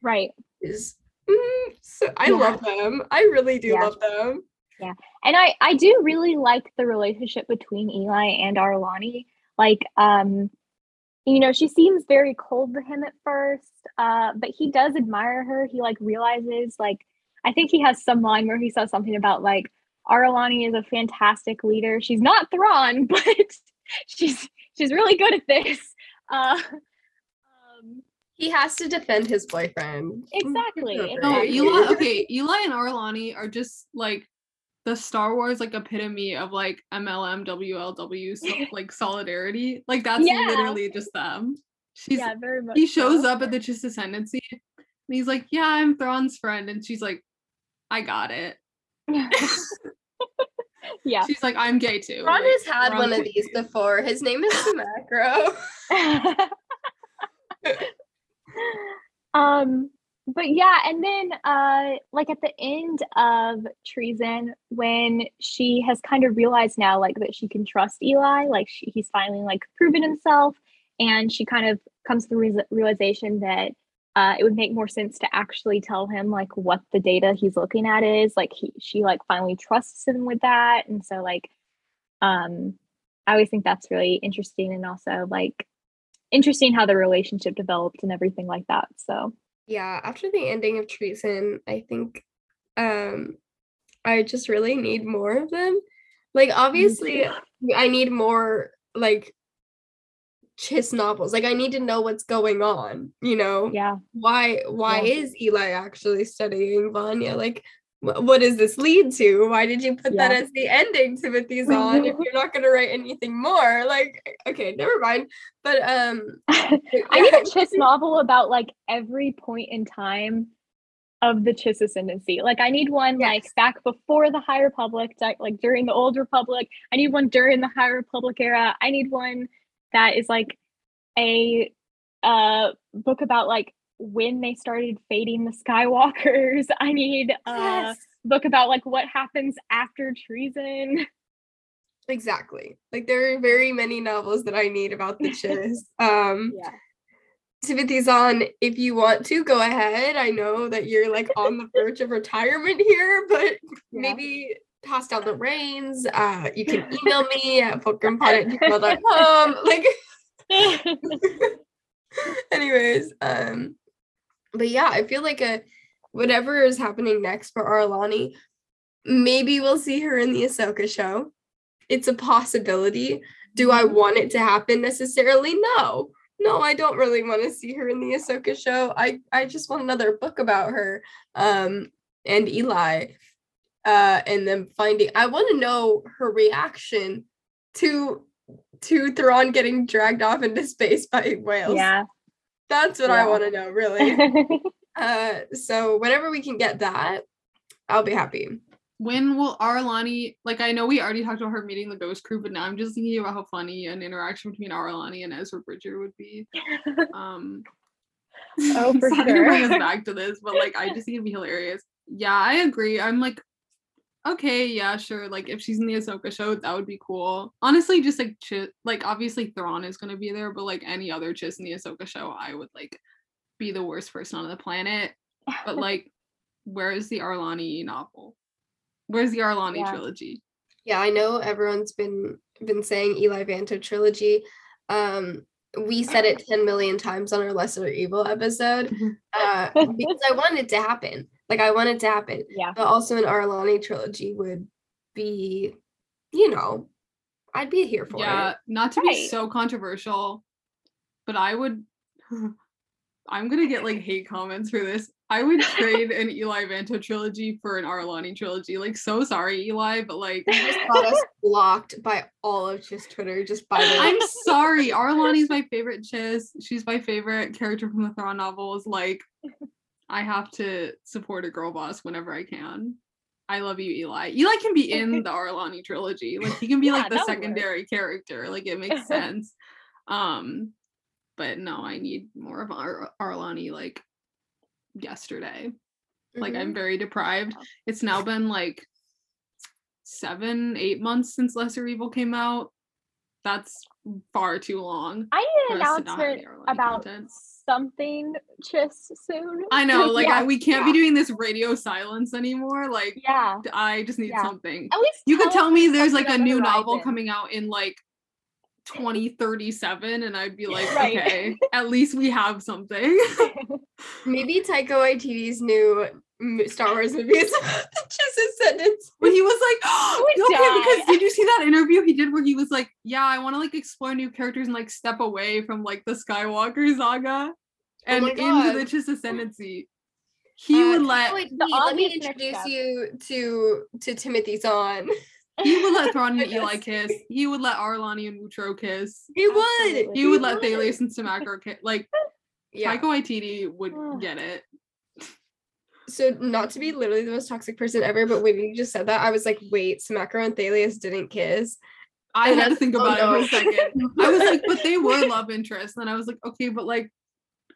Right. Is mm, so I yeah. love them. I really do yeah. love them. Yeah. And I I do really like the relationship between Eli and Ar'alani. Like um you know, she seems very cold to him at first, uh, but he does admire her. He like realizes like I think he has some line where he says something about like Ar'alani is a fantastic leader. She's not Thrawn, but she's she's really good at this. Uh, um, he has to defend his boyfriend. Exactly. No, Eli. Okay, Eli and Ar'alani are just like the Star Wars like epitome of like MLM WLW so, like solidarity. Like that's yeah. literally just them. She's yeah, very much. He shows so. up at the Chiss Ascendancy and he's like, "Yeah, I'm Thrawn's friend," and she's like, "I got it." yeah. She's like, I'm gay too. Ron like, has had one of these before. His name is Macro. um, but yeah, and then uh like at the end of treason, when she has kind of realized now like that she can trust Eli, like she, he's finally like proven himself, and she kind of comes to the re- realization that uh, it would make more sense to actually tell him like what the data he's looking at is like he she like finally trusts him with that and so like um i always think that's really interesting and also like interesting how the relationship developed and everything like that so yeah after the ending of treason i think um i just really need more of them like obviously i need more like Chiss novels. Like I need to know what's going on, you know? Yeah. Why why yeah. is Eli actually studying Vah'nya? Like what does this lead to? Why did you put yeah. that as the ending, Timothy Zahn, if you're not gonna write anything more? Like, okay, never mind. But um I need a Chiss novel about like every point in time of the Chiss ascendancy. Like I need one like back before the High Republic, like during the Old Republic. I need one during the High Republic era. I need one that is like a uh book about like when they started fading the Skywalkers. I need a Yes. book about like what happens after treason. Exactly. Like there are very many novels that I need about the Chiss. Um Yeah. Timothy Zahn, if you want to go ahead. I know that you're like on the verge of retirement here, but maybe pass down the reins. Uh you can email me at fulcrumpod at gmail.com. Like anyways, um but yeah, I feel like a whatever is happening next for Arlani, maybe we'll see her in the Ahsoka show. It's a possibility. Do I want it to happen necessarily? No. No, I don't really want to see her in the Ahsoka show. I I just want another book about her um and Eli. Uh and then finding I want to know her reaction to to Thrawn getting dragged off into space by whales. yeah. That's what I want to know, really. uh, so whenever we can get that, I'll be happy. When will Arlani like I know we already talked about her meeting the ghost crew, but now I'm just thinking about how funny an interaction between Arlani and Ezra Bridger would be. Um Oh, for sorry to bring us back to this, but like I just think it'd be hilarious. Yeah, I agree. I'm like, okay, yeah, sure. Like if she's in the Ahsoka show, that would be cool. Honestly, just like Ch- like obviously Thrawn is gonna be there, but like any other Chiss in the Ahsoka show, I would like be the worst person on the planet. But like, where is the Arlani novel? Where's the Arlani Yeah. trilogy? Yeah, I know everyone's been been saying Eli Vanto trilogy. Um, we said it 10 million times on our Lesser Evil episode. Uh, because I wanted it to happen. Like I want it to happen. yeah. But also an Arlani trilogy would be, you know, I'd be here for yeah, it. Yeah, not to be so controversial, but I would. I'm gonna get like hate comments for this. I would trade an Eli Vanto trilogy for an Arlani trilogy. Like, so sorry, Eli, but like, You just got us blocked by all of just Twitter just by the I'm sorry. Arlani's my favorite Chiss. She's my favorite character from the Thrawn novels. Like, I have to support a girl boss whenever I can. I love you, Eli. Eli can be in the Arlani trilogy. Like he can be Yeah, like the would work. secondary character. Like it makes sense. Um, but no, I need more of Ar- Arlani like yesterday. Like Mhm. I'm very deprived. It's now been like seven, eight months since Lesser Evil came out. That's far too long. I need an us to not have announcement about content. Something just soon. I know, like yeah, I, we can't yeah. be doing this radio silence anymore. Like yeah. I just need Yeah. something. At least You could tell me there's like a on the new novel horizon. coming out in like 2037 and I'd be like, Right. okay, at least we have something. Maybe Taika Waititi's new m- Star Wars movies. just a sentence. when he was like, would okay, die. because did you see that interview he did where he was like, yeah, I want to like explore new characters and like step away from like the Skywalker saga and my into the Chiss ascendancy. He Uh, would Taika let Waititi, The let me introduce step. you to to Timothy Zahn. he would let Thrawn and Eli kiss. He would let Arlani and Wutroow kiss. He would. Absolutely. He would let Thalias and Samakro kiss. Like Yeah. Taika Waititi would get it. So not to be literally the most toxic person ever, but when you just said that, I was like, wait, Samakro and Thalias didn't kiss. I And had to that's- think oh, about it no. for a second. I was like, but they were love interests. And I was like, okay, but like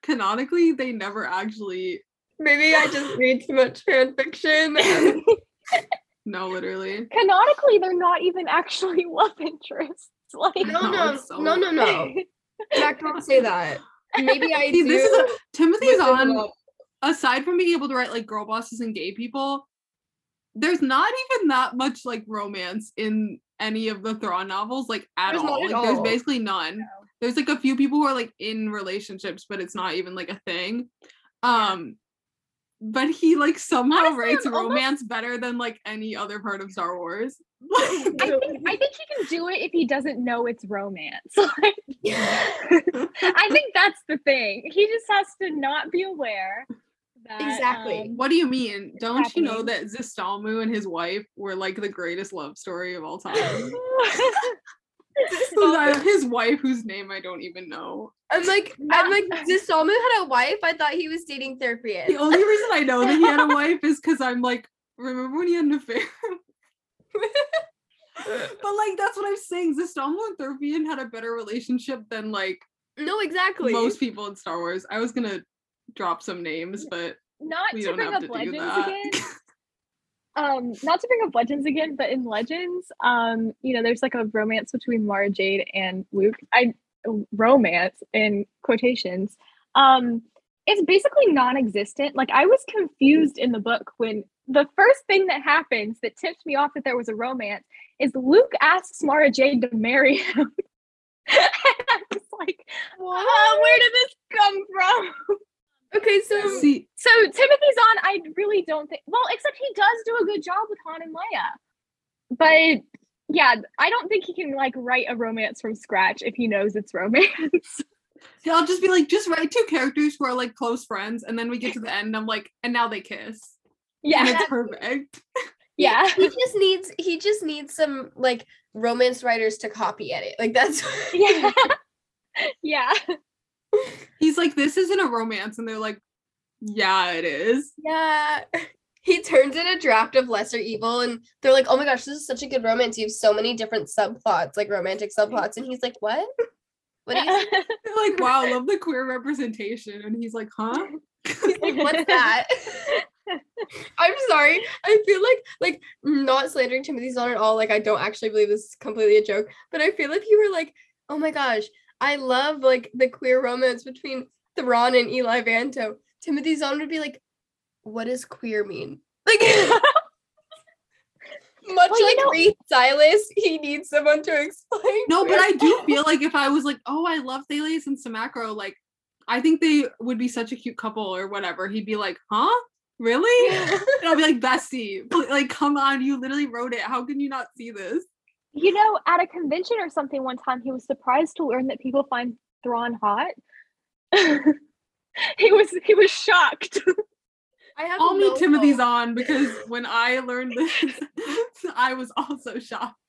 canonically, they never actually. Maybe I just read too much fan fiction. No, literally. Canonically, they're not even actually love interests. Like no, No, no, so- no, no, no. Jack, don't say that. Maybe I See, do. this is a Timothy's but on. no. Aside from being able to write like girl bosses and gay people, there's not even that much like romance in any of the Thrawn novels, like at There's all. at like, there's basically none. There's like a few people who are like in relationships, but it's not even like a thing. Um, but he like somehow Honestly, writes I'm almost- romance better than like any other part of Star Wars. I think I think he can do it if he doesn't know it's romance. Like, I think that's the thing. He just has to not be aware that Exactly. um, what do you mean? Don't you know that Zistalmu and his wife were like the greatest love story of all time? His wife, whose name I don't even know. I'm like, I'm like, Zistalmu had a wife. I thought he was dating The only reason I know that he had a wife is because I'm like, remember when he had an affair? but like that's what I'm saying. Zistalmu and Thurfian had a better relationship than like No, exactly. most people in Star Wars. I was gonna drop some names, but Not to don't bring have up to legends again. um not to bring up legends again but in legends um you know there's like a romance between mara jade and luke i romance in quotations. Um it's basically non-existent. Like i was confused in the book when the first thing that happens that tipped me off that there was a romance is luke asks mara jade to marry him. And i'm just like oh, where did this come from Okay, so see, so Timothy Zahn. I really don't think. Well, except he does do a good job with Han and Leia, but yeah, I don't think he can like write a romance from scratch if he knows it's romance. see, I'll just be like, just write two characters who are like close friends, and then we get to the end. And I'm like, and now they kiss, and yeah, it's perfect. yeah, he just needs he just needs some like romance writers to copy edit. Like that's yeah, yeah, He's like, this isn't a romance, and they're like, yeah, it is. Yeah. He turns in a draft of Lesser Evil and they're like, oh my gosh, this is such a good romance. You have so many different subplots, like romantic subplots. And he's like, what? What do you They're like, wow, love the queer representation, and he's like, huh? He's like, what's that? I'm sorry. I feel like like not slandering Timothy Zahn at all. Like I don't actually believe this is completely a joke, but I feel like you were like, oh my gosh, I love like the queer romance between Thrawn and Eli Vanto. Timothy Zahn would be like, what does queer mean? Like much Well, like know- Reed Silas, he needs someone to explain. No, but. I do feel like if I was like, oh, I love Thalias and Samakro, like, I think they would be such a cute couple or whatever. He'd be like, huh? Really? and I'll be like, Bessie, like, come on, you literally wrote it. How can you not see this? You know, at a convention or something one time, he was surprised to learn that people find Thrawn hot. he was he was shocked. I have I'll no meet Timothy Zahn because when I learned this, I was also shocked.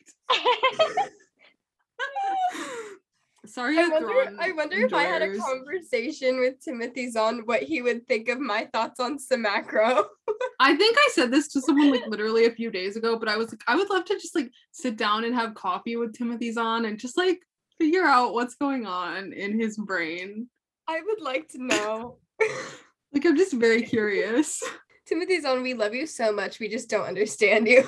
Sorry, I wonder, I wonder if I had a conversation with Timothy Zahn, what he would think of my thoughts on Samakro. I think I said this to someone like literally a few days ago, but I was like, I would love to just like sit down and have coffee with Timothy Zahn and just like figure out what's going on in his brain. I would like to know. Like, I'm just very curious. Timothy Zahn, we love you so much. We just don't understand you.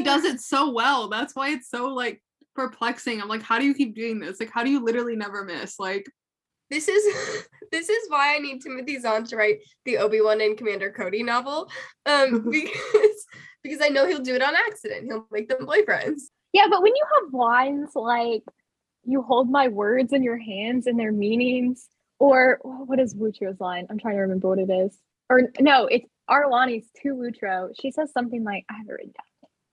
Because he does it so well. That's why it's so like perplexing. I'm like, how do you keep doing this? Like, how do you literally never miss? Like, this is this is why I need Timothy Zahn to write the Obi-Wan and Commander Cody novel. Um because because I know he'll do it on accident. He'll make them boyfriends. Yeah, but when you have lines like "You hold my words in your hands and their meanings," or what is Wutroow's line? I'm trying to remember what it is. Or no, it's Arlani's to Wutroow. She says something like, "I have it written down."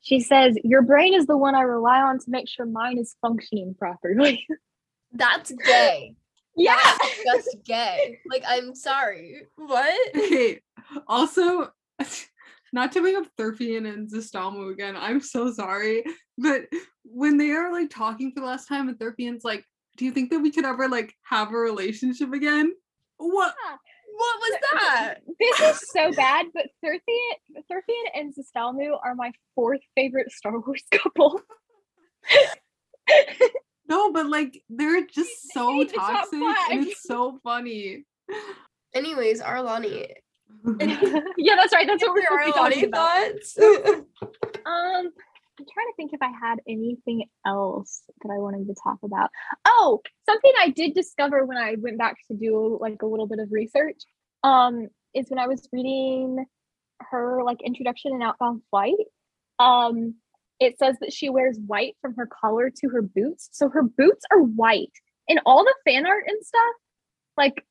She says, "Your brain is the one I rely on to make sure mine is functioning properly." That's gay. yeah, That's just gay. Like I'm sorry. What? okay. Also, not to bring up Thurfian and Zistalmu again, I'm so sorry. But when they are like talking for the last time, and Thurfian's like, Do you think that we could ever like have a relationship again? What? What was that? this is so bad. But Thurfian, Thurfian and Zistalmu are my fourth favorite Star Wars couple. No, but like they're just so made the top toxic and it's so funny. Anyways, Arlani. yeah, that's right. That's what we're Your supposed to be talking Arlani about. thoughts? Um, I'm trying to think if I had anything else that I wanted to talk about. Oh, something I did discover when I went back to do like a little bit of research. Um, is when I was reading her like introduction in Outbound Flight. Um, it says that she wears white from her collar to her boots, so her boots are white. And all the fan art and stuff, like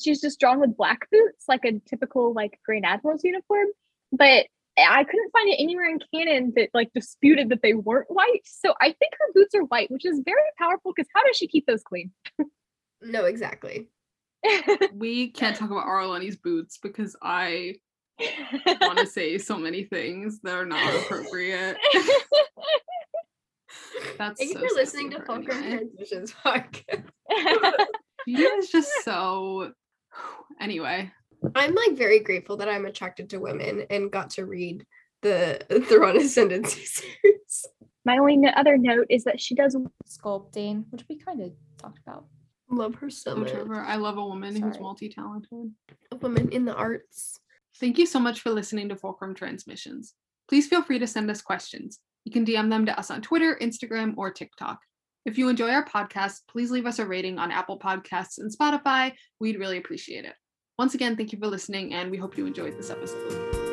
she's just drawn with black boots, like a typical like Grand Admiral's uniform. But I couldn't find it anywhere in canon that like disputed that they weren't white. So I think her boots are white, which is very powerful because how does she keep those clean? no, exactly. we can't talk about Arlani's boots because I want to say so many things that are not appropriate. That's Thank you so for sad listening to Fulcrum anyway. Transmissions podcast. She is just so. Anyway, I'm like very grateful that I'm attracted to women and got to read the Thrawn Ascendancy series. My only no- other note is that she does Sculpting, which we kind of talked about. Love her so so much. Trevor, I love a woman who's multi-talented. A woman in the arts. Thank you so much for listening to Fulcrum Transmissions. Please feel free to send us questions. You can DM them to us on Twitter, Instagram, or TikTok. If you enjoy our podcast, please leave us a rating on Apple Podcasts and Spotify. We'd really appreciate it. Once again, thank you for listening, and we hope you enjoyed this episode.